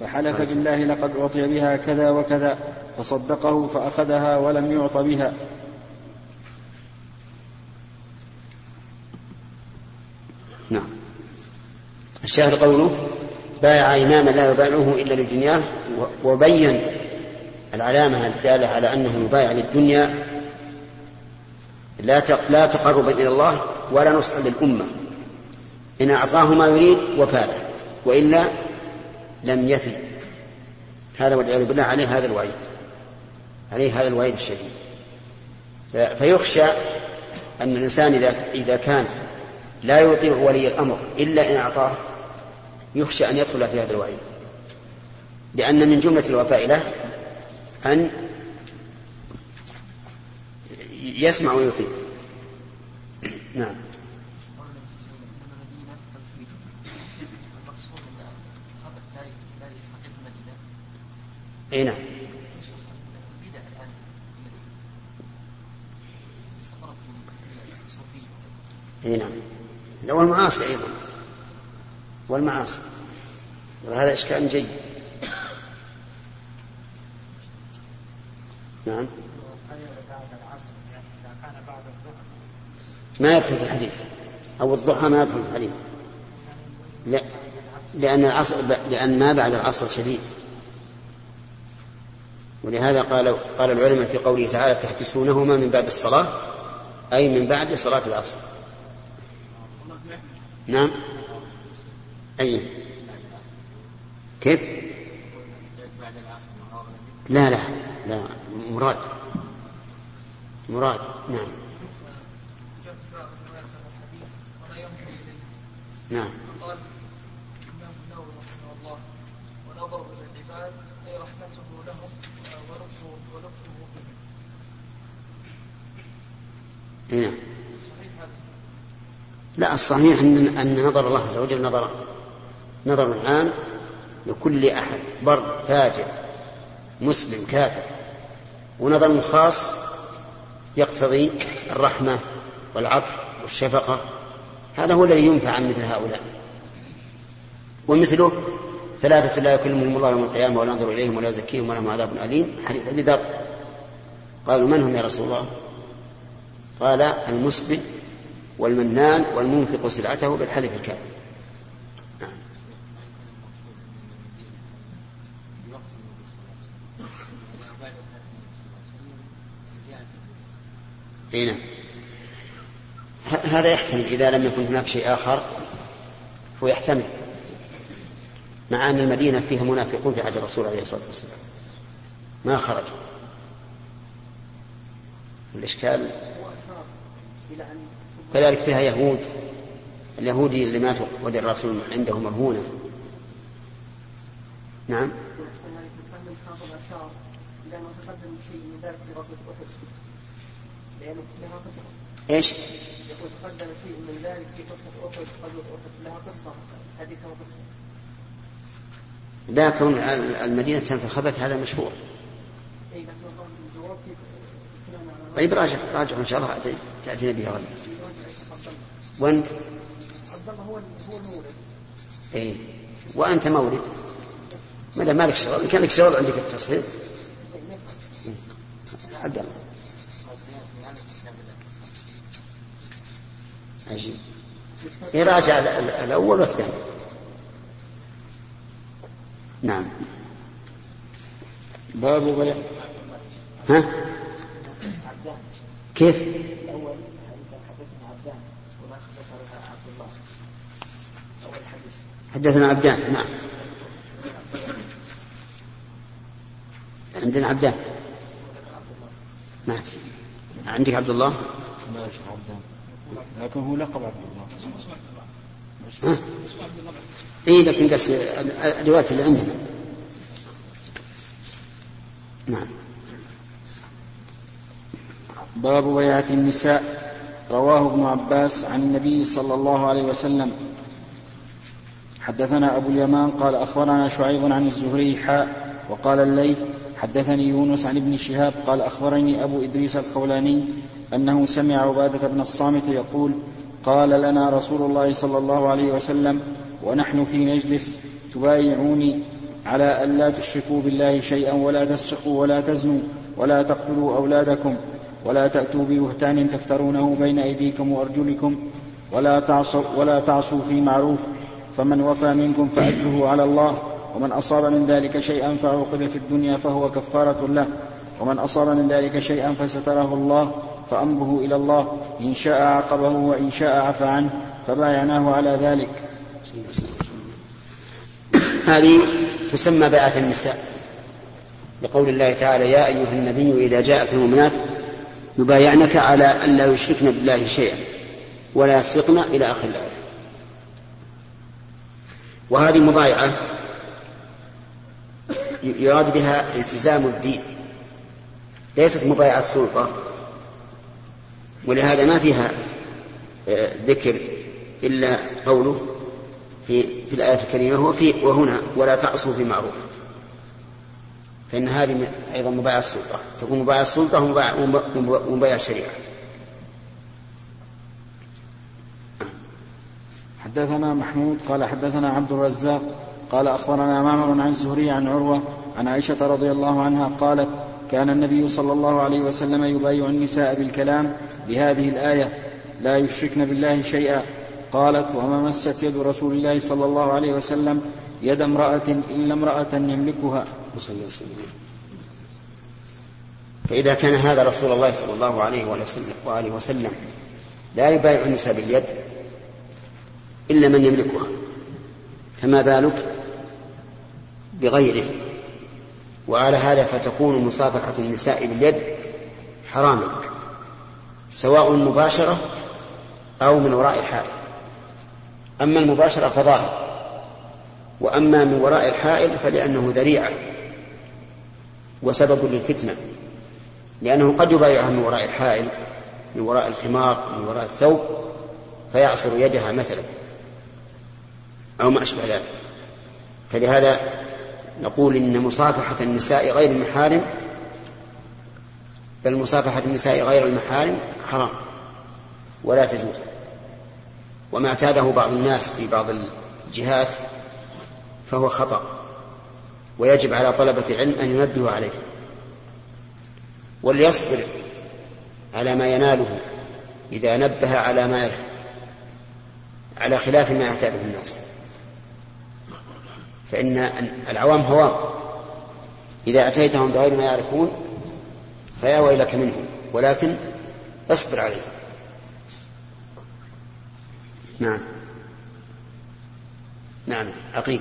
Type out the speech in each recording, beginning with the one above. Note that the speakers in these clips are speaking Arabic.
فحلف بالله لقد أعطي بها كذا وكذا فصدقه فأخذها ولم يعط بها. نعم. الشاهد قوله بايع إماما لا يبايعه إلا لدنياه وبين العلامة الدالة على أنه يبايع للدنيا لا لا تقرب إلى الله ولا نصح للأمة. إن أعطاه ما يريد وفاله وإلا لم يفي. هذا والعياذ بالله عليه هذا الوعيد. عليه هذا الوعيد الشديد. فيخشى أن الإنسان إذا إذا كان لا يطيع ولي الأمر إلا إن أعطاه يخشى أن يدخل في هذا الوعيد. لأن من جملة الوفاء له أن يسمع ويطيع. نعم. اي نعم. اي نعم. والمعاصي أيضا. والمعاصي. وهذا إشكال جيد. نعم. ما يدخل في الحديث. أو الضحى ما يدخل في الحديث. لا. لأن العصر لأن ما بعد العصر شديد. ولهذا قال قال العلماء في قوله تعالى تحبسونهما من بعد الصلاة أي من بعد صلاة العصر. نعم. أي. كيف؟ لا لا لا مراد. مراد نعم. نعم قال الإمام النووي رحمه الله ونظر إلى العباد أي رحمته لهم ولطفه ولطفه بهم نعم لا الصحيح أن أن نظر الله عز وجل نظر نظر عام لكل أحد بر فاجر مسلم كافر. ونظر خاص يقتضي الرحمة والعطف والشفقة. هذا هو الذي ينفع عن مثل هؤلاء. ومثله ثلاثة لا يكلمهم الله يوم القيامة ولا ينظر إليهم ولا يزكيهم ولهم عذاب أليم حديث أبي ذر. قالوا من هم يا رسول الله؟ قال المسبل والمنان والمنفق سلعته بالحلف الكاذب نعم. نعم. هذا يحتمل إذا لم يكن هناك شيء آخر هو يحتمل مع أن المدينة فيها منافقون في عهد الرسول عليه الصلاة والسلام. ما خرجوا الإشكال كذلك فيها يهود. اليهودي اللي ماتوا ودي الرسول عنده مرهونة نعم. في إيش؟ يقول تقدم شيء من ذلك في قصة أحد غزوة أحد لها قصة حديث قصة لا كون المدينة في الخبث هذا مشهور. طيب راجع راجع إن شاء الله تاتينا بها غدا وانت عبد الله هو هو المولد اي وأنت مولد. ما دام مالك شغل ان كان لك شغل عندك التصريف عبد الله. عجيب. يراجع الأول والثاني. نعم. باب بيع ها؟ كيف؟ حدثنا عبدان نعم. عندنا عبدان. ما عندك عبد الله؟ لا عبدان. لكن هو لقب عبد الله. اي لكن قص الروايات اللي عندنا. نعم. باب بيعة النساء. رواه ابن عباس عن النبي صلى الله عليه وسلم. حدثنا أبو اليمان قال أخبرنا شعيب عن الزهري حاء وقال الليث حدثني يونس عن ابن شهاب قال أخبرني أبو إدريس الخولاني أنه سمع عبادة بن الصامت يقول قال لنا رسول الله صلى الله عليه وسلم ونحن في مجلس تبايعوني على أن لا تشركوا بالله شيئا ولا تسرقوا ولا تزنوا ولا تقتلوا أولادكم. ولا تأتوا ببهتان تفترونه بين أيديكم وأرجلكم ولا تعصوا, ولا تعصوا في معروف فمن وفى منكم فأجره على الله ومن أصاب من ذلك شيئا فعوقب في الدنيا فهو كفارة له ومن أصاب من ذلك شيئا فستره الله فأمره إلى الله إن شاء عاقبه وإن شاء عفى عنه فبايعناه على ذلك. هذه تسمى بيعة النساء لقول الله تعالى يا أيها النبي إذا جاءك المؤمنات يبايعنك على أن لا يشركن بالله شيئا ولا يسرقن إلى آخر الآية. وهذه المبايعة يراد بها التزام الدين. ليست مبايعة سلطة ولهذا ما فيها آه، ذكر إلا قوله في في الآية الكريمة وفي وهنا ولا تعصوا في معروف. فإن هذه أيضا مبايعة السلطة. تكون مبايعة السلطة ومبايعة الشريعة حدثنا محمود قال حدثنا عبد الرزاق قال أخبرنا معمر عن الزهري عن عروة عن عائشة رضي الله عنها قالت كان النبي صلى الله عليه وسلم يبايع النساء بالكلام بهذه الآية لا يشركن بالله شيئا قالت وما مست يد رسول الله صلى الله عليه وسلم يد امرأة إلا امرأة يملكها فإذا كان هذا رسول الله صلى الله عليه وآله وسلم لا يبايع النساء باليد إلا من يملكها. فما بالك بغيره؟ وعلى هذا فتكون مصافحة النساء باليد حراما سواء مباشرة أو من وراء حائل. أما المباشرة فظاهر وأما من وراء الحائل فلأنه ذريعة. وسبب للفتنة لأنه قد يبايعها من وراء الحائل من وراء الخمار من وراء الثوب فيعصر يدها مثلا أو ما أشبه ذلك. فلهذا نقول إن مصافحة النساء غير المحارم بل مصافحة النساء غير المحارم حرام ولا تجوز. وما اعتاده بعض الناس في بعض الجهات فهو خطأ. ويجب على طلبة العلم أن ينبهوا عليه. وليصبر على ما يناله إذا نبه على ما على خلاف ما يعتاده الناس. فإن العوام هوام. إذا أتيتهم بغير ما يعرفون فيا ويلك منهم ولكن اصبر عليه نعم. نعم عقيل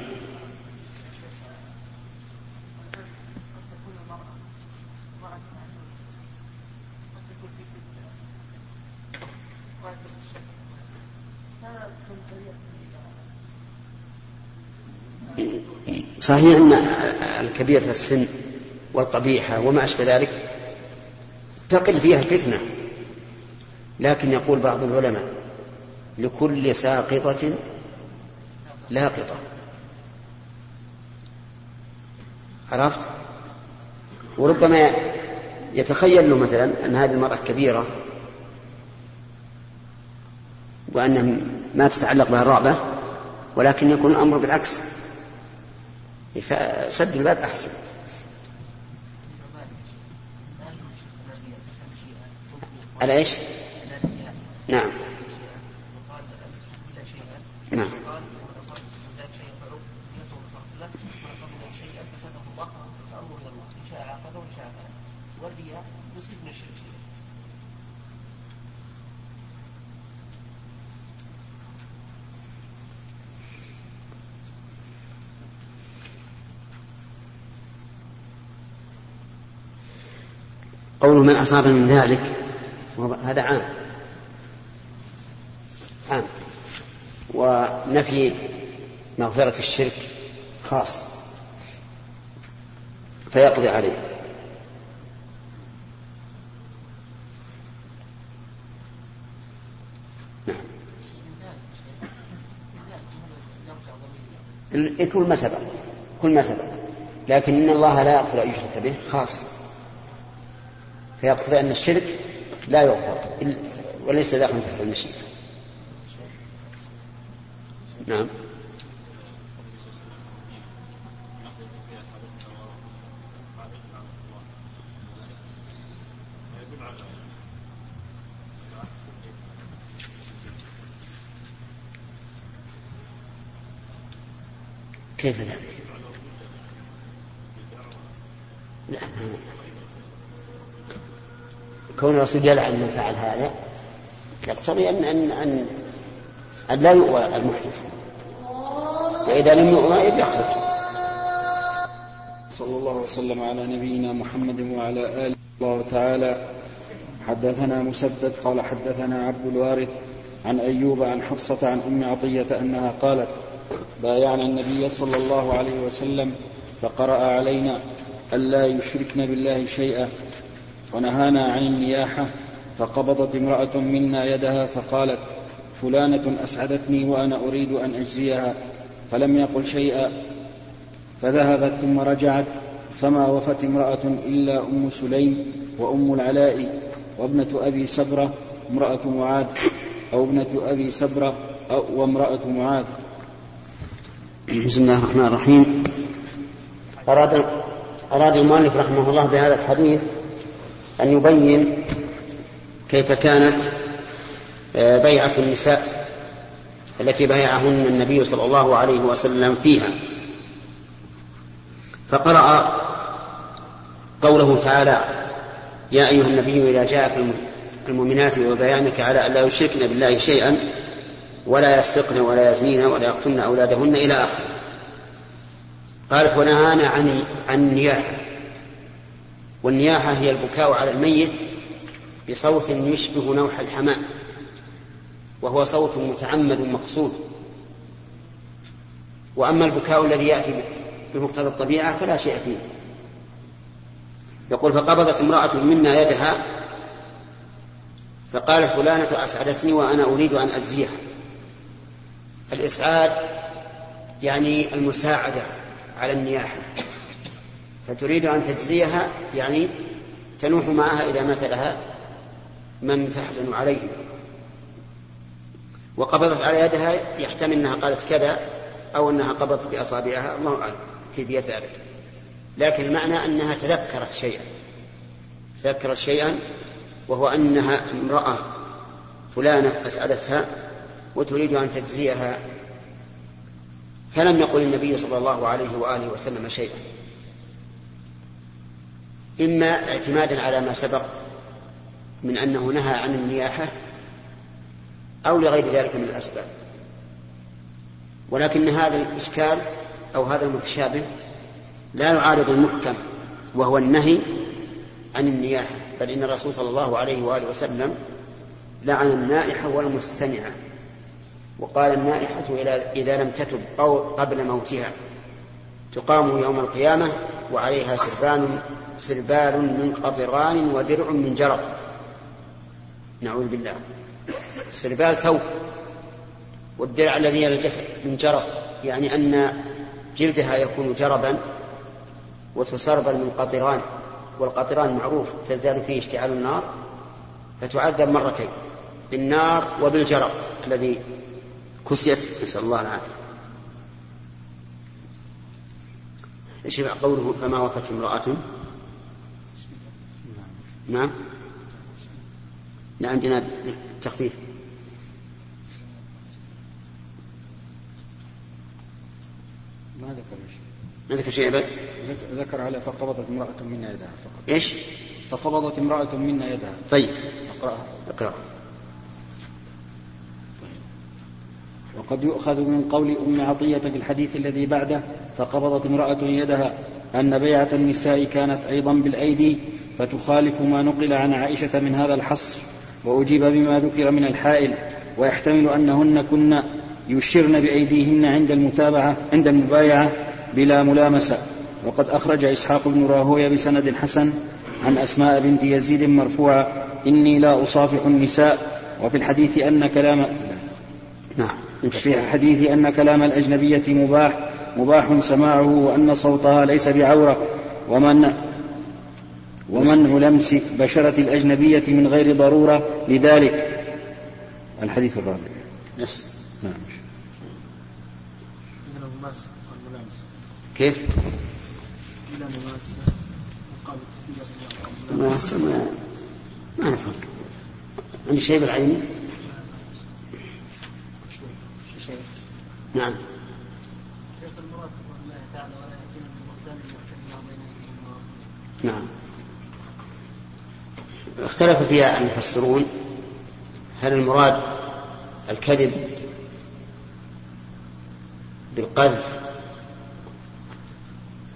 صحيح أن الكبير في السن والقبيحة وما أشبه ذلك تقل فيها الفتنة لكن يقول بعض العلماء لكل ساقطة لاقطة. عرفت؟ وربما يتخيل له مثلا أن هذه المرأة كبيرة وأنها ما تتعلق بها الرغبة ولكن يكون الأمر بالعكس. فسد الباب أحسن. على إيش؟ نعم. نعم. يصيب من الشرك قوله من أصاب من ذلك؟ هذا عام. عام. ونفي مغفرة الشرك خاص. فيقضي عليه. نعم. كل ما سبق. كل ما سبق. لكن إن الله لا يغفر أن يشرك به خاص. فيقتضي أن الشرك لا يغفر وليس داخل تحت المشيئة. نعم. كيف ذلك؟ لا كون الرسول يلعن من فعل هذا يقتضي أن أن أن, لا يؤوى المحدث. وإذا لم يؤوى يخرج. صلى الله وسلم على نبينا محمد وعلى آله الله تعالى حدثنا مسدد قال حدثنا عبد الوارث عن أيوب عن حفصة عن أم عطية أنها قالت بايعنا النبي صلى الله عليه وسلم فقرأ علينا ألا يشركن بالله شيئا. ونهانا عن النياحة فقبضت امرأة منا يدها فقالت فلانة أسعدتني وأنا أريد أن أجزيها فلم يقل شيئا فذهبت ثم رجعت فما وفت امرأة إلا أم سليم وأم العلاء وابنة أبي سبرة امرأة معاذ أو ابنة أبي سبرة أو وامرأة معاذ. بسم الله الرحمن الرحيم. أراد أراد المؤلف رحمه الله بهذا الحديث أن يبين كيف كانت آه، بيعة النساء التي بايعهن النبي صلى الله عليه وسلم فيها. فقرأ قوله تعالى يا أيها النبي إذا جاءك المؤمنات وبيانك على أن لا يشركن بالله شيئا ولا يسرقن ولا يزنين ولا يقتلن أولادهن إلى آخره. قالت ونهانا عن عن النياحة. والنياحة هي البكاء على الميت بصوت يشبه نوح الحمام وهو صوت متعمد مقصود. وأما البكاء الذي يأتي بمقتضى الطبيعة فلا شيء فيه. يقول فقبضت امرأة منا يدها فقالت فلانة أسعدتني وأنا أريد أن أجزيها. الإسعاد يعني المساعدة على النياحة. فتريد أن تجزيها يعني تنوح معها إذا مات لها من تحزن عليه. وقبضت على يدها يحتمل أنها قالت كذا أو أنها قبضت بأصابعها. الله أعلم كيفية ذلك. لكن المعنى أنها تذكرت شيئا. تذكرت شيئا وهو أنها امرأة فلانة أسعدتها وتريد أن تجزيها. فلم يقل النبي صلى الله عليه وآله وسلم شيئا. إما اعتمادا على ما سبق من أنه نهى عن النياحة أو لغير ذلك من الأسباب. ولكن هذا الإشكال أو هذا المتشابه لا يعارض المحكم وهو النهي عن النياحة بل إن الرسول صلى الله عليه وآله وسلم لعن النائحة والمستمعة وقال النائحة إذا لم تتب أو قبل موتها تقام يوم القيامة وعليها سربان سربال من قطران ودرع من جرب نعوذ بالله. السربال ثوب والدرع الذي الجسد من جرب يعني أن جلدها يكون جربا وتسربل من قطران والقطران معروف تزداد فيه اشتعال النار فتعذب مرتين بالنار وبالجرب الذي كسيت نسأل الله العافية. إيش قوله فما وفت امرأة؟ نعم. لا عندنا التخفيف ما ذكر شيء. ما ذكر شيء أبد ذكر على فقبضت امرأة منا يدها فقط. إيش؟ فقبضت امرأة منا يدها. طيب. اقرأها. اقرأ. وقد يؤخذ من قول أم عطية في الحديث الذي بعده فقبضت امرأة يدها أن بيعة النساء كانت أيضا بالأيدي فتخالف ما نقل عن عائشة من هذا الحصر وأجيب بما ذكر من الحائل ويحتمل أنهن كن يشرن بأيديهن عند المتابعة عند المبايعة بلا ملامسة. وقد أخرج إسحاق بن راهوية بسند حسن عن أسماء بنت يزيد مرفوعة إني لا أصافح النساء. وفي الحديث أن كلام نعم. في الحديث أن كلام الأجنبية مباح مباح سماعه وأن صوتها ليس بعورة. ومن ومنع لمس بشرة الأجنبية من غير ضرورة لذلك. الحديث الرابع. يس نعم. كيف؟ ما ما نفهم. عندي شيء بالعين نعم. اختلف فيها المفسرون هل المراد الكذب بالقذف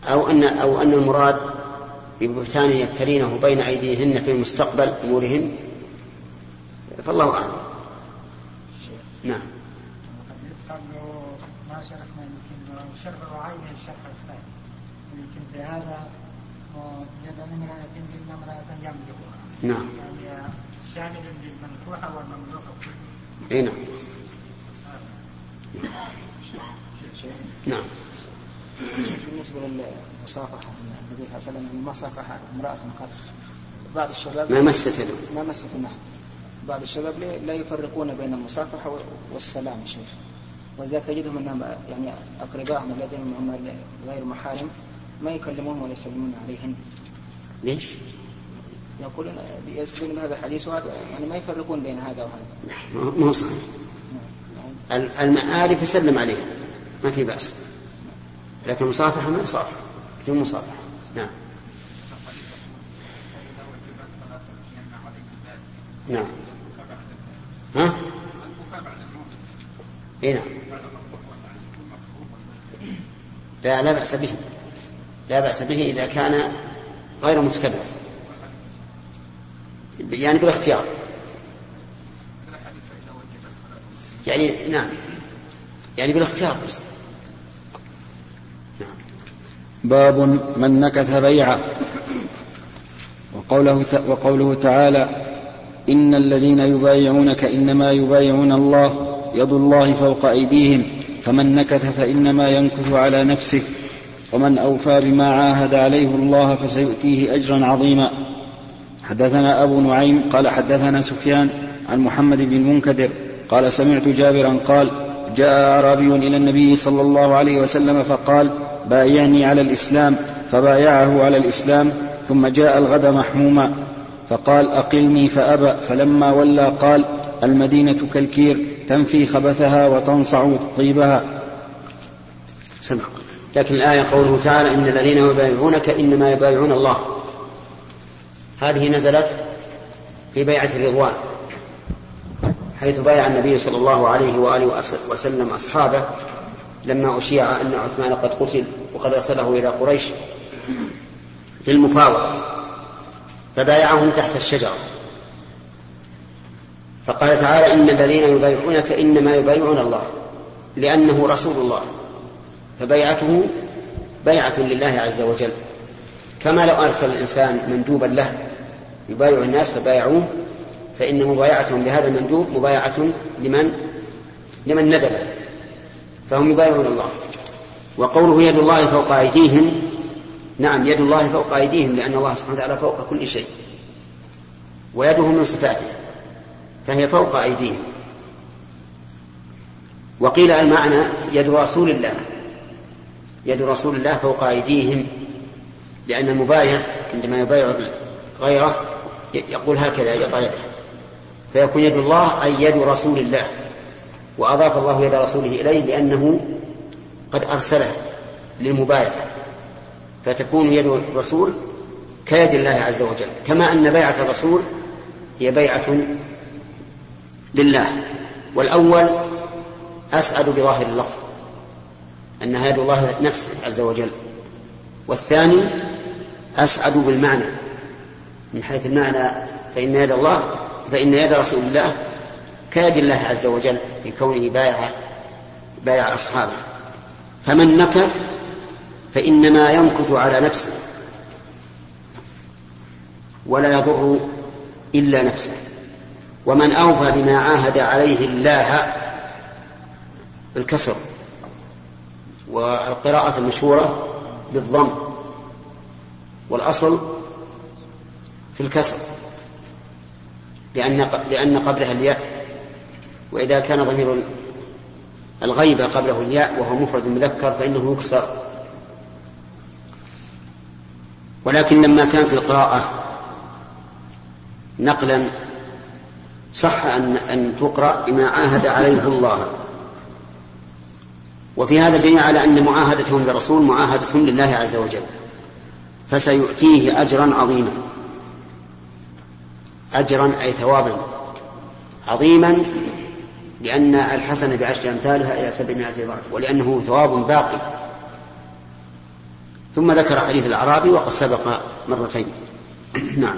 أو أن أو أن المراد ببهتان يفترينه بين أيديهن في مستقبل أمورهن؟ فالله أعلم. نعم. شرح الثاني يمكن بهذا يد امرأة إلا امرأة يملكها نعم. شامل للمنكوحة والمملوكة اي نعم. نعم. بالنسبة للمصافحة النبي صلى الله عليه وسلم ما صافح امرأة قط. بعض الشباب ما مست ما مست النحل بعض الشباب لا يفرقون بين المصافحة والسلام يا شيخ. ولذلك تجدهم أنهم يعني اقربائهم الذين هم غير محارم ما يكلمون ولا يسلمون عليهن. ليش؟ يقولون يستدلون هذا الحديث وهذا يعني ما يفرقون بين هذا وهذا. ما هو صحيح. المعارف يسلم عليها ما في بأس. لكن المصافحة ما يصافح بدون مصافحة. نعم. نعم. ها؟ اي نعم لا لا بأس به لا بأس به إذا كان غير متكلف. يعني بالاختيار. يعني نعم. يعني بالاختيار بس. نعم. باب من نكث بيعه. وقوله وقوله تعالى إن الذين يبايعونك إنما يبايعون الله يد الله فوق أيديهم فمن نكث فإنما ينكث على نفسه. ومن أوفى بما عاهد عليه الله فسيؤتيه أجرا عظيما. حدثنا أبو نعيم قال حدثنا سفيان عن محمد بن المنكدر قال سمعت جابرا قال جاء أعرابي إلى النبي صلى الله عليه وسلم فقال بايعني على الإسلام. فبايعه على الإسلام ثم جاء الغد محموما. فقال أقلني فأبى. فلما ولى قال المدينة كالكير تنفي خبثها وتنصع طيبها. سمع لكن الآية قوله تعالى إن الذين يبايعونك إنما يبايعون الله. هذه نزلت في بيعة الرضوان حيث بايع النبي صلى الله عليه وآله وسلم أصحابه لما أشيع أن عثمان قد قتل وقد أرسله إلى قريش للمفاوضة فبايعهم تحت الشجرة. فقال تعالى إن الذين يبايعونك إنما يبايعون الله لأنه رسول الله. فبيعته بيعة لله عز وجل. كما لو أرسل الإنسان مندوبا له يبايع الناس فبايعوه فإن مبايعتهم لهذا المندوب مبايعة لمن؟ لمن ندبه فهم يبايعون الله. وقوله يد الله فوق أيديهم نعم يد الله فوق أيديهم لأن الله سبحانه وتعالى فوق كل شيء. ويده من صفاته فهي فوق أيديهم. وقيل المعنى يد رسول الله. يد رسول الله فوق أيديهم لأن المبايع عندما يبايع غيره يقول هكذا يضع يده. فيكون يد الله أي يد رسول الله. وأضاف الله يد رسوله إليه لأنه قد أرسله للمبايعة فتكون يد الرسول كيد الله عز وجل. كما أن بيعة الرسول هي بيعة لله. والأول أسعد بظاهر اللفظ. أنها يد الله نفسه عز وجل. والثاني أسعد بالمعنى. من حيث المعنى فإن يد الله فإن يد رسول الله كيد الله عز وجل في كونه بايع بايع أصحابه. فمن نكث فإنما يمكث على نفسه ولا يضر إلا نفسه. ومن أوفى بما عاهد عليه الله بالكسر والقراءة المشهورة بالضم والأصل في الكسر لأن لأن قبلها الياء وإذا كان ضمير الغيبة قبله الياء وهو مفرد مذكر فإنه يكسر. ولكن لما كان في القراءة نقلا صح أن أن تقرأ بما عاهد عليه الله. وفي هذا دليل على أن معاهدتهم للرسول معاهدتهم لله عز وجل. فسيؤتيه أجرا عظيما. أجرا أي ثوابا عظيما لأن الحسنة بعشر أمثالها إلى سبعمائة ضعف ولأنه ثواب باقي. ثم ذكر حديث الأعرابي وقد سبق مرتين. نعم.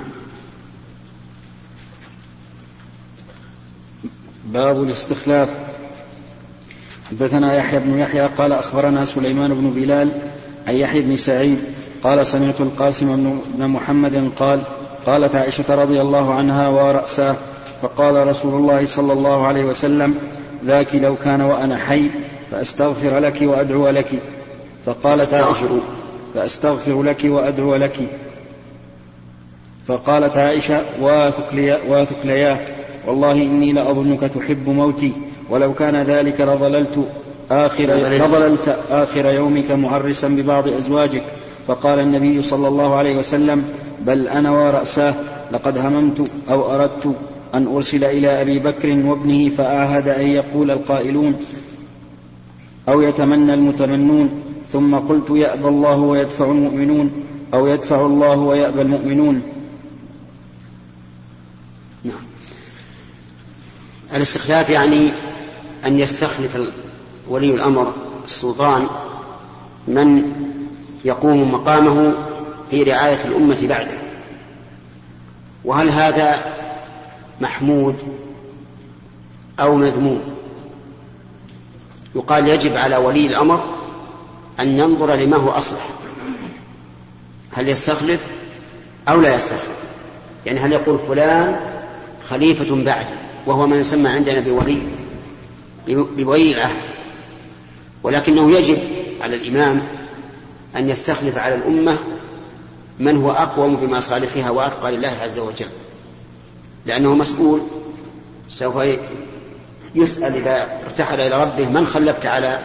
باب الاستخلاف. حدثنا يحيى بن يحيى قال أخبرنا سليمان بن بلال عن يحيى بن سعيد قال سمعت القاسم بن محمد قال قالت عائشة رضي الله عنها ورأساه فقال رسول الله صلى الله عليه وسلم ذاك لو كان وأنا حي فأستغفر لك وأدعو لك. فقالت عائشة فأستغفر لك وأدعو لك. فقالت عائشة واثكلياه والله إني لأظنك تحب موتي ولو كان ذلك لظللت آخر لظللت آخر يومك معرسا ببعض أزواجك. فقال النبي صلى الله عليه وسلم بل أنا ورأساه لقد هممت أو أردت أن أرسل إلى أبي بكر وابنه فأعهد أن يقول القائلون أو يتمنى المتمنون. ثم قلت يأبى الله ويدفع المؤمنون أو يدفع الله ويأبى المؤمنون نعم الاستخلاف يعني أن يستخلف ولي الأمر السلطان من يقوم مقامه في رعاية الأمة بعده. وهل هذا محمود أو مذموم؟ يقال يجب على ولي الأمر أن ينظر لما هو أصلح. هل يستخلف أو لا يستخلف؟ يعني هل يقول فلان خليفة بعدي؟ وهو ما يسمى عندنا بولي بولي العهد ولكنه يجب على الإمام أن يستخلف على الأمة من هو أقوم بمصالحها وأتقى لله عز وجل. لأنه مسؤول سوف يسأل إذا ارتحل إلى ربه من خلفت على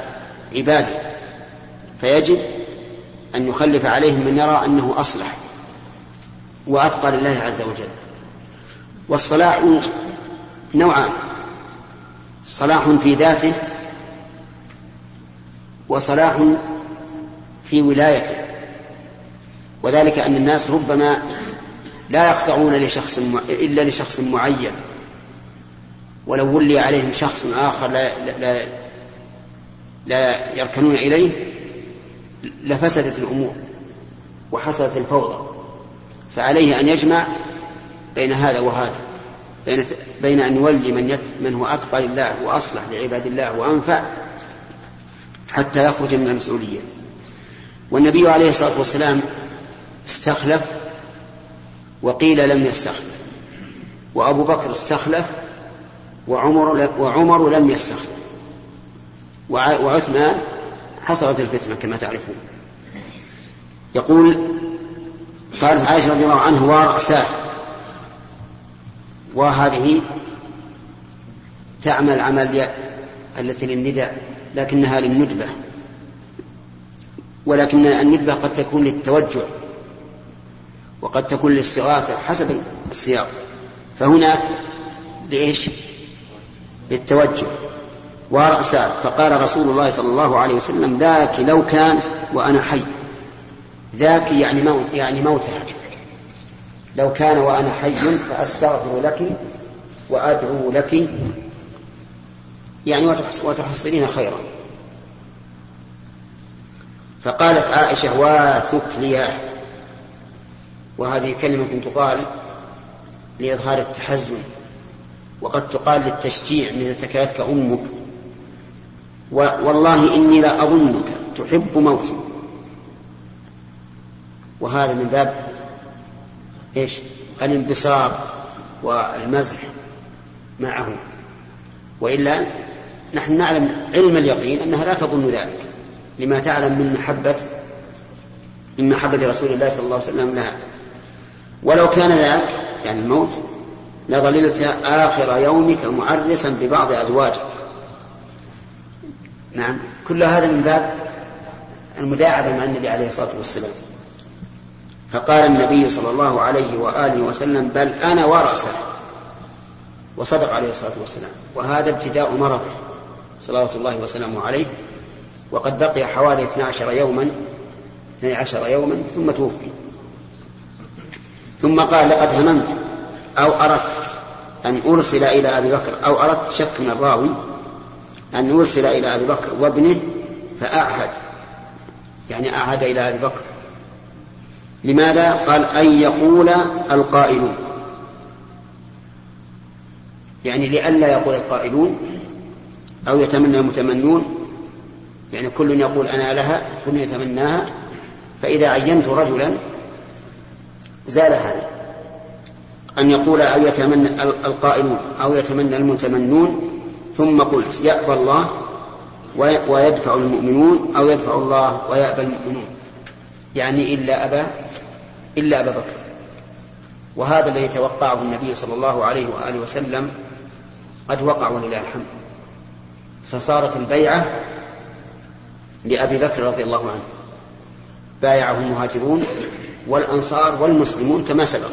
عباده. فيجب أن يخلف عليهم من يرى أنه أصلح وأتقى لله عز وجل. والصلاح نوعان صلاح في ذاته وصلاح في ولايته وذلك أن الناس ربما لا يخضعون لشخص إلا لشخص معين ولو ولي عليهم شخص آخر لا, لا, لا يركنون إليه لفسدت الأمور وحصلت الفوضى فعليه أن يجمع بين هذا وهذا. بين, بين أن يولي من, يت من هو أتقى لله وأصلح لعباد الله وأنفع حتى يخرج من المسؤولية. والنبي عليه الصلاة والسلام استخلف وقيل لم يستخلف وأبو بكر استخلف وعمر وعمر لم يستخلف وعثمان حصلت الفتنة كما تعرفون. يقول قالت عائشة رضي الله عنه ورأساه وهذه تعمل عمل التي للنداء لكنها للندبة. ولكن الندبة قد تكون للتوجع وقد تكون للاستغاثة حسب السياق. فهنا لإيش؟ للتوجه ورأسه فقال رسول الله صلى الله عليه وسلم ذاك لو كان وأنا حي. ذاك يعني موت يعني موتها. لو كان وأنا حي فأستغفر لك وأدعو لك. يعني وتحصلين خيرا. فقالت عائشة واثك لياه وهذه كلمة تقال لإظهار التحزن وقد تقال للتشجيع مثل تكلتك أمك. والله إني لأظنك تحب موتي. وهذا من باب إيش؟ الانبساط والمزح معه وإلا نحن نعلم علم اليقين أنها لا تظن ذلك لما تعلم من محبه من محبة رسول الله صلى الله عليه وسلم لها. ولو كان ذاك يعني الموت لظللت آخر يومك معرسا ببعض أزواجك. نعم كل هذا من باب المداعبة مع النبي عليه الصلاة والسلام. فقال النبي صلى الله عليه وآله وسلم بل أنا ورثه وصدق عليه الصلاة والسلام. وهذا ابتداء مرضه صلوات الله وسلامه عليه. وقد بقي حوالي 12 يوما 12 يوما ثم توفي. ثم قال لقد هممت أو أردت أن أرسل إلى أبي بكر أو أردت شك من الراوي أن أرسل إلى أبي بكر وابنه فأعهد. يعني أعهد إلى أبي بكر. لماذا؟ قال أن يقول القائلون. يعني لئلا يقول القائلون أو يتمنى المتمنون. يعني كل يقول أنا لها كل يتمناها. فإذا عينت رجلا زال هذا. أن يقول أو يتمنى القائلون أو يتمنى المتمنون ثم قلت يأبى الله ويدفع المؤمنون أو يدفع الله ويأبى المؤمنون. يعني إلا أبا إلا أبا بكر. وهذا الذي توقعه النبي صلى الله عليه وآله وسلم قد وقع ولله الحمد. فصارت البيعة لأبي بكر رضي الله عنه. بايعه المهاجرون والأنصار والمسلمون كما سبق.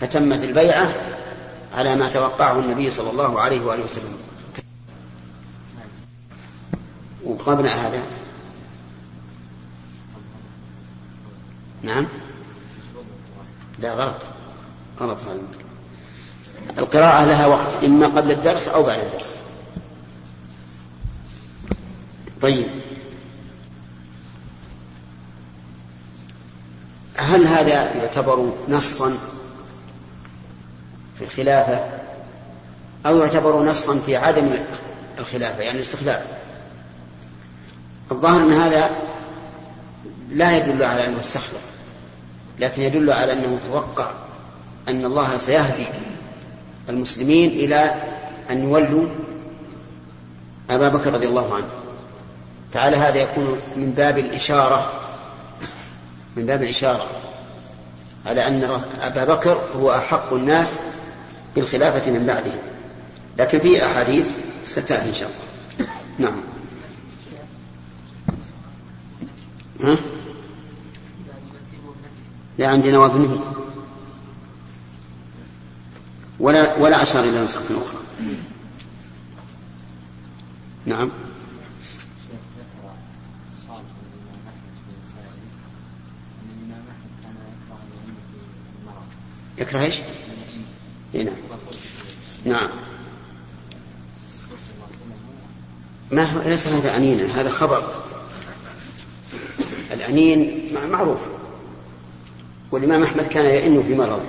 فتمت البيعة على ما توقعه النبي صلى الله عليه وآله وسلم. وقبل هذا نعم. لا غلط. غلط القراءة لها وقت إما قبل الدرس أو بعد الدرس. طيب. هل هذا يعتبر نصا في الخلافة؟ أو يعتبر نصا في عدم الخلافة يعني الاستخلاف؟ الظاهر أن هذا لا يدل على أنه استخلف. لكن يدل على أنه توقع أن الله سيهدي المسلمين إلى أن يولوا أبا بكر رضي الله عنه. فعلى هذا يكون من باب الإشارة من باب الإشارة على أن أبا بكر هو أحق الناس بالخلافة من بعده. لكن في أحاديث ستأتي إن شاء الله. نعم. ها؟ لا عندنا وابنه ولا ولا أشار إلى نسخة أخرى. نعم. يكره إيش؟ نعم. نعم. ما هو ليس هذا أنينا هذا خبر. الأنين معروف. والإمام أحمد كان يئن في مرضه.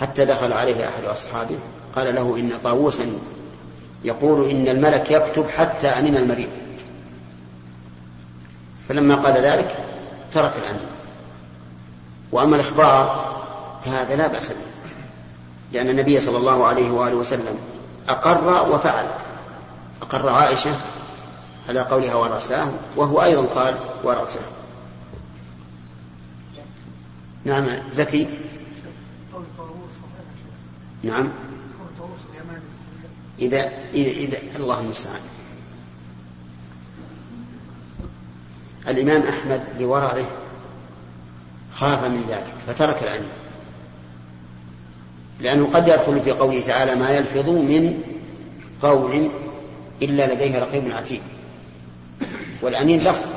حتى دخل عليه أحد أصحابه قال له إن طاووسا يقول إن الملك يكتب حتى أنين المريض. فلما قال ذلك ترك الأمن وأما الإخبار فهذا لا بأس به. لأن النبي صلى الله عليه وآله وسلم أقر وفعل. أقر عائشة على قولها ورأساه وهو أيضا قال ورأساه نعم زكي. نعم. إذا إذا, إذا الله المستعان الإمام أحمد لورعه خاف من ذلك فترك العلم. لأنه قد يدخل في قوله تعالى ما يلفظ من قول إلا لديه رقيب عتيد. والأمين لفظ.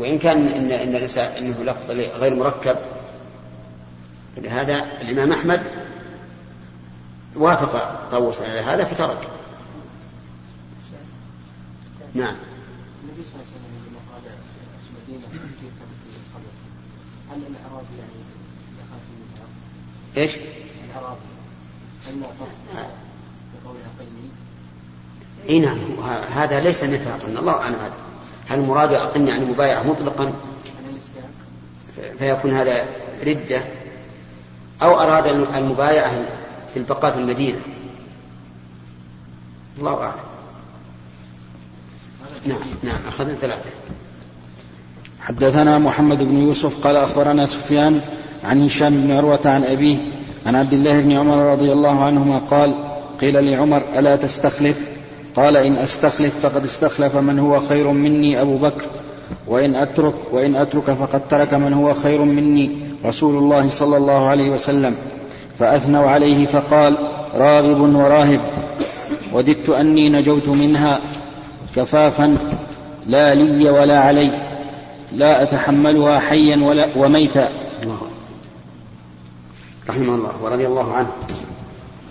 وإن كان إن إن إنه لفظ غير مركب لهذا الإمام أحمد وافق طاووس على هذا فترك نعم النبي صلى الله عليه وسلم لما قال المدينة هل الأعرابي يعني يخاف منها؟ إيش؟ الأعرابي هل بقولها قلني؟ إي نعم هذا ليس نفاقا الله أعلم هل المراد اقلني عن المبايعه مطلقا؟ فيكون هذا ردة. أو أراد المبايعة في البقاء في المدينة. الله أعلم. نعم نعم أخذنا ثلاثة. حدثنا محمد بن يوسف قال أخبرنا سفيان عن هشام بن عروة عن أبيه عن عبد الله بن عمر رضي الله عنهما قال قيل لعمر ألا تستخلف؟ قال إن أستخلف فقد استخلف من هو خير مني أبو بكر وإن أترك وإن أترك فقد ترك من هو خير مني رسول الله صلى الله عليه وسلم. فأثنوا عليه فقال راغب وراهب وددت أني نجوت منها كفافا لا لي ولا علي لا أتحملها حيا ولا وميتا. رحمه الله. ورضي الله عنه.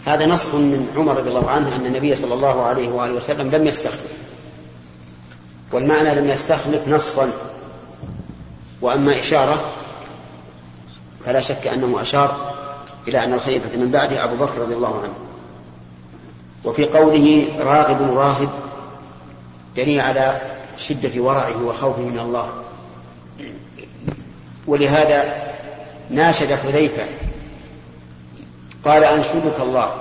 هذا نص من عمر رضي الله عنه أن النبي صلى الله عليه وآله وسلم لم يستخلف. والمعنى لم يستخلف نصا. وأما إشارة فلا شك أنه أشار إلى أن الخليفة من بعده أبو بكر رضي الله عنه. وفي قوله راغب راهب دليل على شدة ورعه وخوفه من الله. ولهذا ناشد حذيفة قال أنشدك الله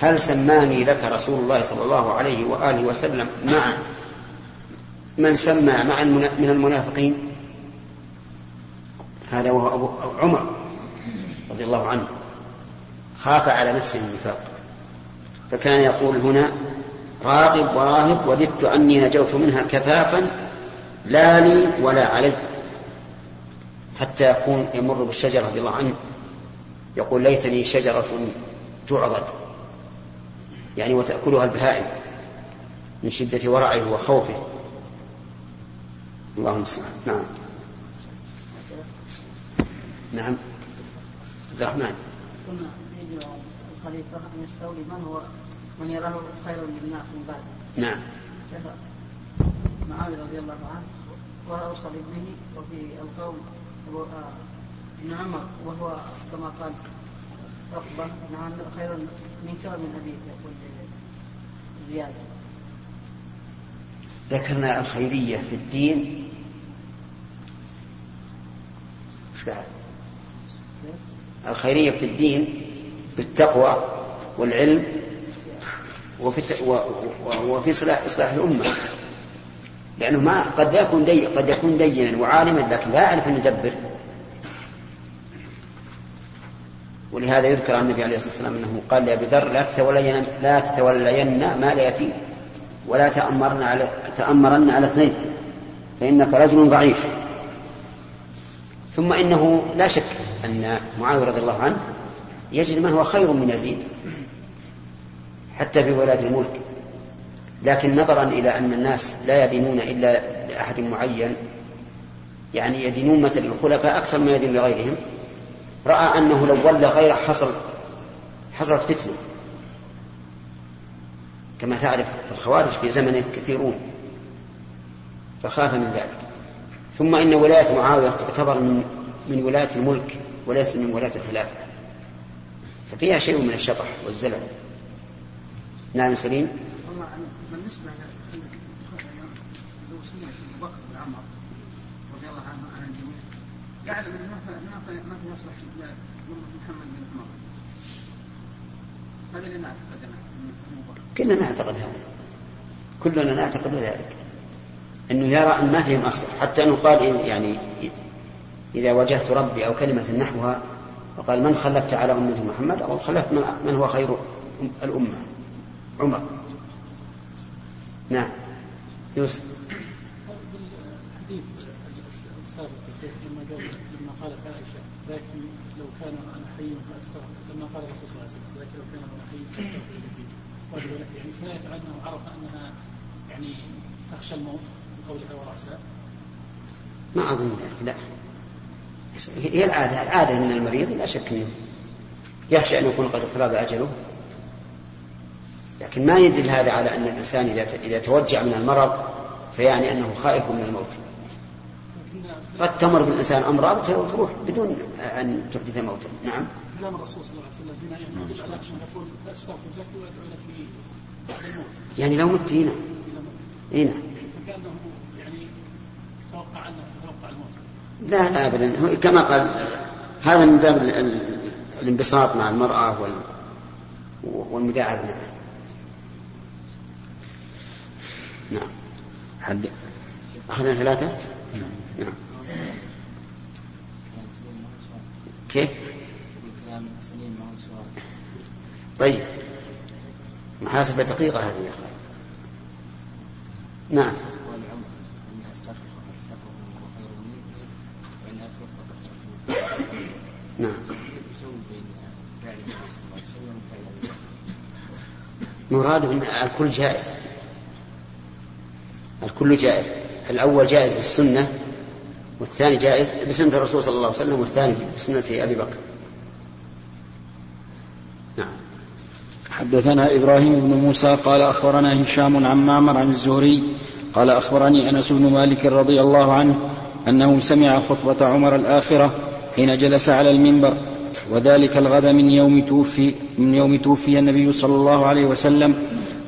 هل سماني لك رسول الله صلى الله عليه وآله وسلم مع من سمى مع من المنافقين؟ هذا وهو أبو عمر رضي الله عنه خاف على نفسه النفاق فكان يقول هنا راغب وراهب وددت أني نجوت منها كفافا لا لي ولا علي حتى يكون يمر بالشجرة رضي الله عنه. يقول ليتني شجرة تعضد يعني وتأكلها البهائم من شدة ورعه وخوفه. اللهم صل نعم. نعم. عبد الرحمن. يجب الخليفة أن يستولي من هو من يراه خيرا للناس من بعده نعم. معاوية رضي الله عنه وأوصى بابنه وفي القوم ابن عمر وهو كما قال عقبة نعم خير منك ومن أبيك يقول زيادة. ذكرنا الخيرية في الدين. الخيرية في الدين بالتقوى والعلم وفي وفي إصلاح إصلاح الأمة. لأنه ما قد يكون دي قد يكون دينا وعالما لكن لا يعرف أن يدبر. ولهذا يذكر عن النبي عليه الصلاة والسلام أنه قال لأبي ذر لا تتولين لا تتولين مال يتيم ولا تأمرن على تأمرن على اثنين فإنك رجل ضعيف. ثم إنه لا شك أن معاوية رضي الله عنه يجد من هو خير من يزيد حتى في ولاية الملك لكن نظرا إلى أن الناس لا يدينون إلا لأحد معين يعني يدينون مثل الخلفاء أكثر ما يدين لغيرهم. رأى أنه لو ولى غيره حصل حصلت فتنة. كما تعرف الخوارج في زمنه كثيرون. فخاف من ذلك. ثم إن ولاية معاوية تعتبر من من ولاية الملك وليست من ولاية الخلافة. ففيها شيء من الشطح والزلل. نعم سليم. بالنسبة لوصية أبو بكر بن عمر رضي الله عنه عن الجميع يعلم أنه ما في ما في يصلح محمد بن عمر. هذا اللي نعتقد كلنا نعتقد هذا. كلنا نعتقد ذلك. إنه يرى ان ما فيهم اصل حتى أنه قال يعني إذا واجهت ربي أو كلمة نحوها وقال من خلفت على أمة محمد؟ أو خلفت من هو خير الأمة؟ عمر. نعم. يوسف. الحديث. لما قال قالت عائشة لكن لو كان أنا حي فأستغفر لما قال الرسول صلى الله عليه وسلم لكن لو كان أنا حي فأستغفر يعني كنايه عنه عرف أنها يعني تخشى الموت من قولها ورأسها. ما أظن ذلك لا. هي العادة العادة إن المريض لا شك انه يخشى أن يكون قد اقترب أجله. لكن ما يدل هذا على أن الإنسان إذا إذا توجع من المرض فيعني أنه خائف من الموت. قد تمر بالإنسان أمراض وتروح بدون أن تحدث موتا نعم. كلام الرسول صلى الله عليه وسلم يعني يدل على أنه يقول أستغفر لك وأدعو لك يعني لو مت. هنا. هنا. فكأنه يعني توقع أنه توقع الموت. لا لا أبدا. كما قال هذا من باب الانبساط مع المرأة والمداعبة. معها نعم. حد؟ أخذنا ثلاثة؟ نعم كيف؟ طيب. محاسبة دقيقة هذه يا أخي نعم. نعم. مراد أن الكل جائز. الكل جائز. الأول جائز بالسنة. والثاني جائز بسنة الرسول صلى الله عليه وسلم والثاني بسنة أبي بكر. حدثنا إبراهيم بن موسى قال أخبرنا هشام عن معمر عن الزهري قال أخبرني أنس بن مالك رضي الله عنه أنه سمع خطبة عمر الآخرة حين جلس على المنبر وذلك الغد من يوم توفي من يوم توفي النبي صلى الله عليه وسلم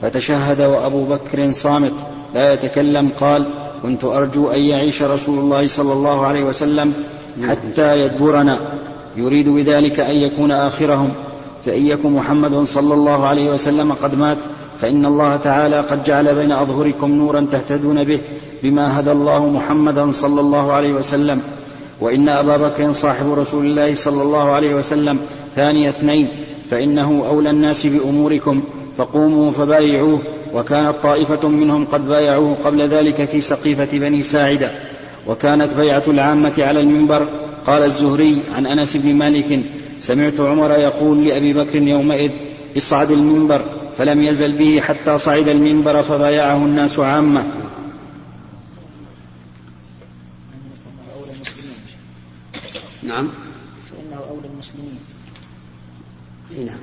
فتشهد وأبو بكر صامت لا يتكلم قال كنت أرجو أن يعيش رسول الله صلى الله عليه وسلم حتى يدبرنا. يريد بذلك أن يكون آخرهم. فإن يكن محمد صلى الله عليه وسلم قد مات فإن الله تعالى قد جعل بين أظهركم نورا تهتدون به بما هدى الله محمدا صلى الله عليه وسلم. وإن أبا بكر صاحب رسول الله صلى الله عليه وسلم ثاني اثنين فإنه أولى الناس بأموركم فقوموا فبايعوه. وكانت طائفة منهم قد بايعوه قبل ذلك في سقيفة بني ساعدة. وكانت بيعة العامة على المنبر. قال الزهري عن أنس بن مالك سمعت عمر يقول لأبي بكر يومئذ اصعد المنبر. فلم يزل به حتى صعد المنبر فبايعه الناس عامة. نعم. فإنه أولى المسلمين. إيه نعم.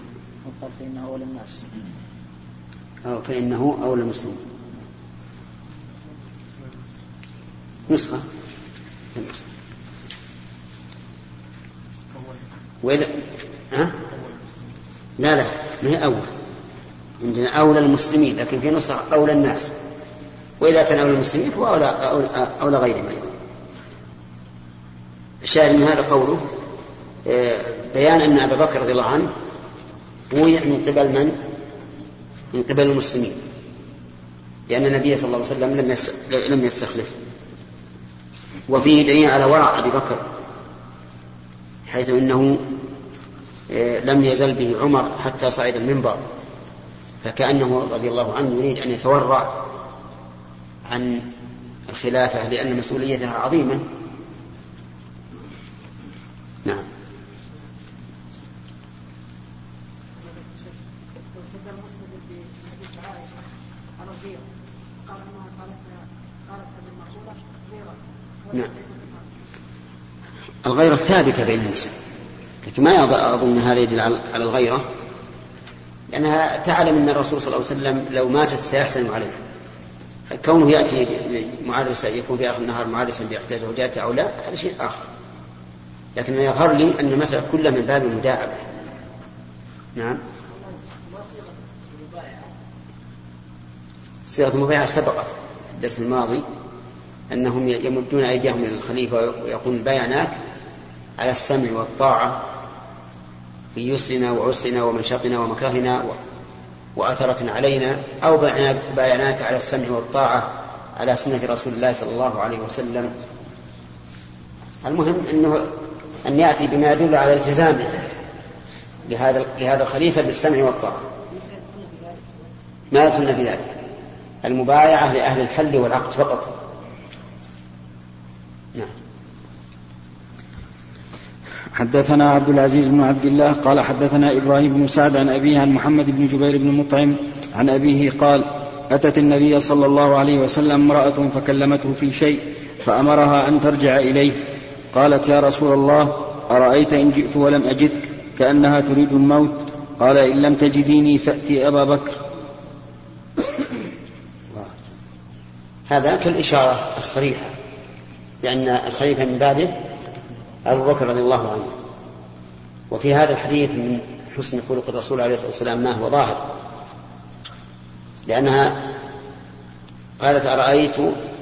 وقال فإنه أولى الناس. أو فإنه أولى المسلمين نسخة. وإذا ها؟ لا لا ما هي أول. عندنا أولى المسلمين لكن في نسخة أولى الناس. وإذا كان أولى المسلمين فهو أولى, أولى, أولى غيرهم أيضا. الشاهد من هذا قوله آه، بيان أن أبا بكر رضي الله عنه بويع من قبل من؟ من قبل المسلمين. لأن النبي صلى الله عليه وسلم لم لم يستخلف. وفيه دليل على ورع أبي بكر حيث أنه آه، لم يزل به عمر حتى صعد المنبر. فكأنه رضي الله عنه يريد أن يتورع عن الخلافة لأن مسؤوليتها عظيمة. نعم. نعم. الغيرة ثابتة بين النساء. لكن ما أظن هذا يدل على الغيرة لأنها تعلم أن الرسول صلى الله عليه وسلم لو ماتت سيحسن عليها. كونه يأتي معرسا يكون في آخر النهار معرسا بإحدى زوجاته أو لا هذا شيء آخر. لكن يظهر لي أن المسألة كلها من باب المداعبة. نعم. صيغة المبايعة سبقت في الدرس الماضي. أنهم يمدون أيديهم إلى الخليفة ويقول بايعناك على السمع والطاعة في يسرنا وعسرنا ومنشطنا ومكرهنا وأثرة علينا أو بايعناك على السمع والطاعة على سنة رسول الله صلى الله عليه وسلم. المهم أنه أن يأتي بما يدل على التزامه لهذا لهذا الخليفة بالسمع والطاعة. ما يدخلنا في ذلك؟ المبايعة لأهل الحل والعقد فقط. نعم. حدثنا عبد العزيز بن عبد الله قال حدثنا إبراهيم بن سعد عن أبيه عن محمد بن جبير بن مطعم عن أبيه قال أتت النبي صلى الله عليه وسلم امرأة فكلمته في شيء فأمرها أن ترجع إليه. قالت يا رسول الله أرأيت إن جئت ولم أجدك؟ كأنها تريد الموت. قال إن لم تجديني فأتي أبا بكر. هذا كالإشارة الصريحة. لأن الخليفة من بعده أبو بكر رضي الله عنه. وفي هذا الحديث من حسن خلق الرسول عليه الصلاة والسلام ما هو ظاهر. لأنها قالت أرأيت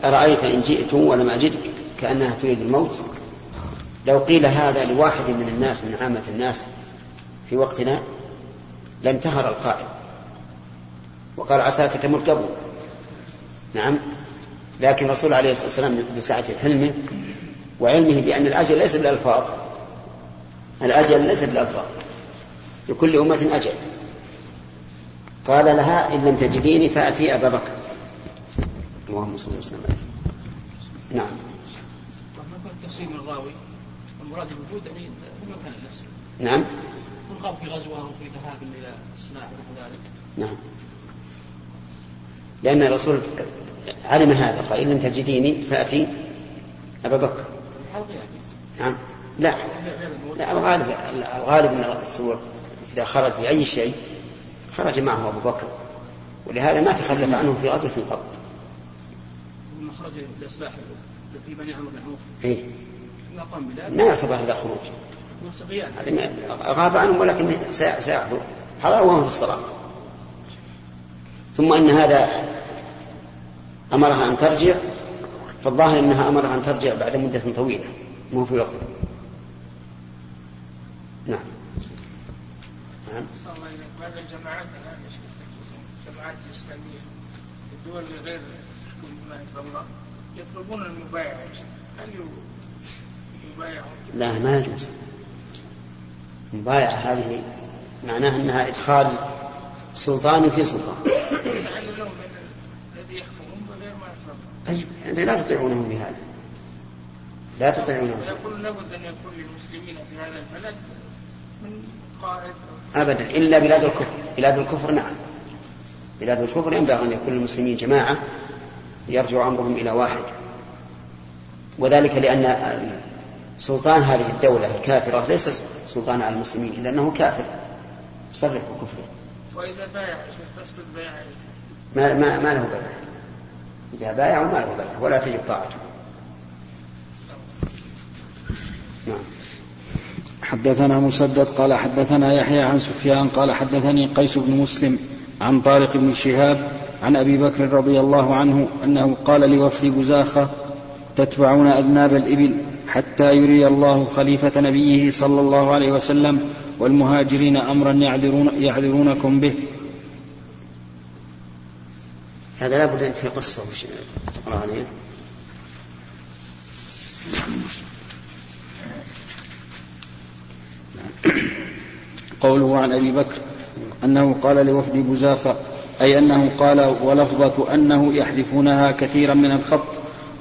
أرأيت إن جئت ولم أجدك كأنها تريد الموت. لو قيل هذا لواحد من الناس من عامة الناس في وقتنا لانتهر القائل. وقال عساك تمر قبل. نعم. لكن الرسول عليه الصلاة والسلام لسعة حلمه وعلمه بأن الأجل ليس بالألفاظ. الأجل ليس بالألفاظ. لكل أمة أجل. قال لها إن لم تجديني فأتي أبا بكر. اللهم صل وسلم نعم. تفسير من الراوي؟ المراد الوجود يعني في مكان نفسه نعم. من قام في غزوة أو في ذهاب إلى السلاح ونحو ذلك نعم. لأن الرسول علم هذا قال إن لم تجديني فأتي أبا بكر. نعم. لا. لا الغالب الغالب إن الرسول إذا خرج بأي شيء خرج معه أبو بكر. ولهذا ما تخلف عنه في غزوة قط خرج لإصلاح في بني عمرو بن إيه؟ ما يعتبر هذا خروج. غاب عنهم ولكن ساعدوا حضر وهم في الصلاة. ثم أن هذا أمرها أن ترجع فالظاهر أنها أمرها أن ترجع بعد مدة طويلة مو في وقت. نعم. نعم. الله بعد الجماعات إيش الجماعات الإسلامية. في الدول اللي غير انزل الله يطلبون شيخ هل يبايعون؟ لا ما يجوز. المبايعة هذه معناها أنها إدخال سلطان في سلطان لعل لهم من الذي يحكمون بغير ما انزل الله طيب يعني لا تطيعونهم بهذا لا تطيعونهم ويقول لابد أن يكون للمسلمين في هذا البلد من قائد. أبدا إلا بلاد الكفر. بلاد الكفر نعم. بلاد الكفر ينبغي أن يكون المسلمين جماعة يرجع أمرهم إلى واحد. وذلك لأن سلطان هذه الدولة الكافرة ليس سلطان على المسلمين إلا أنه كافر. صرح بكفره. وإذا بايع تسقط بيعه ما, ما, ما له بيع إذا بايع ما له بيع ولا تجب طاعته. نعم. حدثنا مسدد قال حدثنا يحيى عن سفيان قال حدثني قيس بن مسلم عن طارق بن شهاب عن أبي بكر رضي الله عنه أنه قال لوفد بزاخه تتبعون أذناب الإبل حتى يري الله خليفة نبيه صلى الله عليه وسلم والمهاجرين أمرا يعذرون يعذرونكم به. هذا لابد أن في قصة وش تقرأ عليه؟ قوله عن أبي بكر أنه قال لوفد بزاخة أي أنه قال ولفظة أنه يحذفونها كثيرا من الخط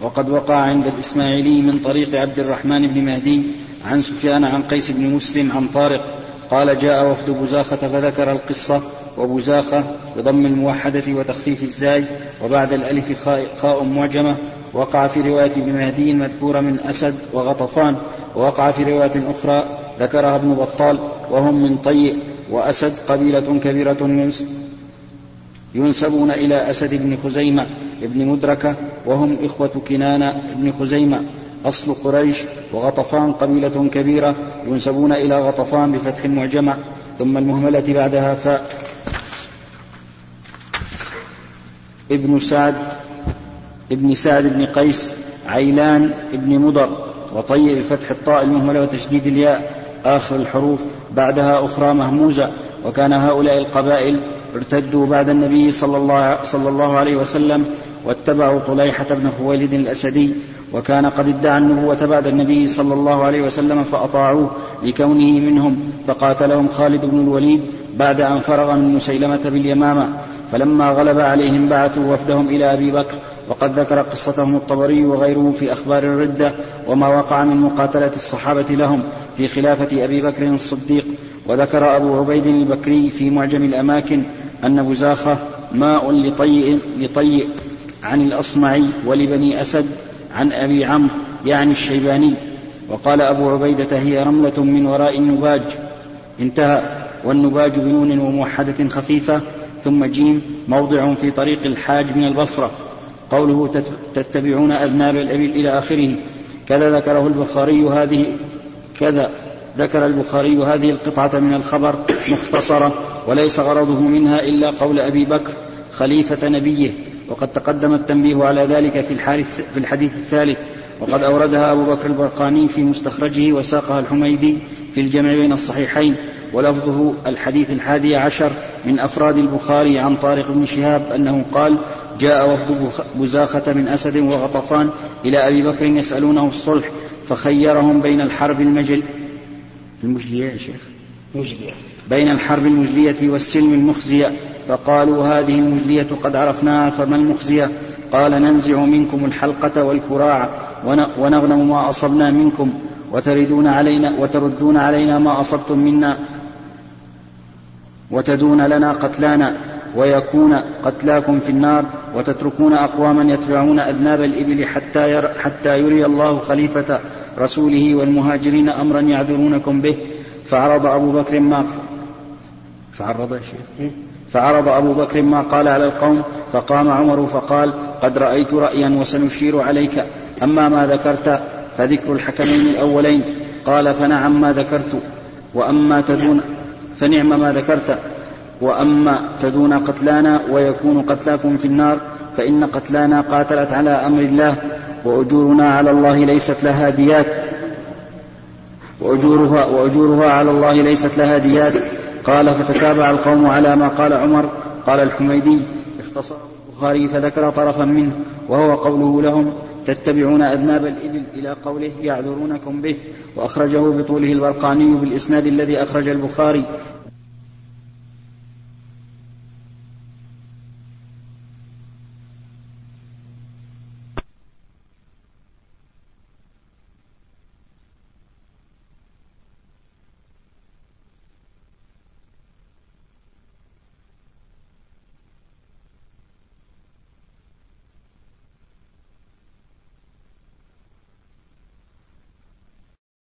وقد وقع عند الإسماعيلي من طريق عبد الرحمن بن مهدي عن سفيان عن قيس بن مسلم عن طارق قال جاء وفد بزاخة فذكر القصة وبزاخة بضم الموحدة وتخفيف الزاي وبعد الألف خاء, معجمة وقع في رواية ابن مهدي المذكورة من أسد وغطفان ووقع في رواية أخرى ذكرها ابن بطال وهم من طيء وأسد قبيلة كبيرة ينس ينسبون إلى أسد بن خزيمة بن مدركة وهم إخوة كنانة بن خزيمة. أصل قريش وغطفان قبيلة كبيرة ينسبون إلى غطفان بفتح معجمة ثم المهملة بعدها فاء. ابن سعد ابن سعد بن قيس عيلان ابن مضر وطي بفتح الطاء المهملة وتشديد الياء آخر الحروف بعدها أخرى مهموزة وكان هؤلاء القبائل ارتدوا بعد النبي صلى الله, صلى الله عليه وسلم واتبعوا طليحة بن خويلد الأسدي وكان قد ادعى النبوة بعد النبي صلى الله عليه وسلم فأطاعوه لكونه منهم فقاتلهم خالد بن الوليد بعد أن فرغ من مسيلمة باليمامة. فلما غلب عليهم بعثوا وفدهم إلى أبي بكر وقد ذكر قصتهم الطبري وغيره في أخبار الردة وما وقع من مقاتلة الصحابة لهم في خلافة أبي بكر الصديق. وذكر أبو عبيد البكري في معجم الأماكن أن بزاخة ماء لطيء, لطيء عن الأصمعي ولبني أسد عن أبي عمرو يعني الشيباني وقال أبو عبيدة هي رملة من وراء النباج. انتهى. والنباج بنون وموحدة خفيفة ثم جيم موضع في طريق الحاج من البصرة. قوله تتبعون أذناب الأبل إلى آخره. كذا ذكره البخاري هذه كذا ذكر البخاري هذه القطعة من الخبر مختصرة وليس غرضه منها إلا قول أبي بكر خليفة نبيه. وقد تقدم التنبيه على ذلك في, الحارث في الحديث الثالث. وقد أوردها أبو بكر البرقاني في مستخرجه وساقها الحميدي في الجمع بين الصحيحين. ولفظه الحديث الحادي عشر من أفراد البخاري عن طارق بن شهاب أنه قال جاء وفد بزاخة من أسد وغطفان إلى أبي بكر يسألونه الصلح فخيرهم بين الحرب المجل المجلية يا شيخ؟ مجلية. بين الحرب المجلية والسلم المخزية. فقالوا هذه المجلية قد عرفناها فما المخزية؟ قال ننزع منكم الحلقة والكراع ونغنم ما أصبنا منكم وتردون علينا وتردون علينا ما أصبتم منا وتدون لنا قتلانا ويكون قتلاكم في النار وتتركون أقواما يتبعون أذناب الإبل حتى, ير حتى يري الله خليفة رسوله والمهاجرين أمرا يعذرونكم به. فعرض أبو بكر ما فعرض يا شيخ. فعرض أبو بكر ما قال على القوم فقام عمر فقال قد رأيت رأيا وسنشير عليك أما ما ذكرت فذكر الحكمين الأولين. قال فنعم ما ذكرت وأما تدون فنعم ما ذكرت وأما تدون قتلانا ويكون قتلاكم في النار فإن قتلانا قاتلت على أمر الله وأجورنا على الله ليست لها ديات وأجورها, وأجورها على الله ليست لها ديات. قال فتتابع القوم على ما قال عمر. قال الحميدي اختصر البخاري فذكر طرفا منه وهو قوله لهم تتبعون أذناب الإبل إلى قوله يعذرونكم به وأخرجه بطوله البرقاني بالإسناد الذي أخرج البخاري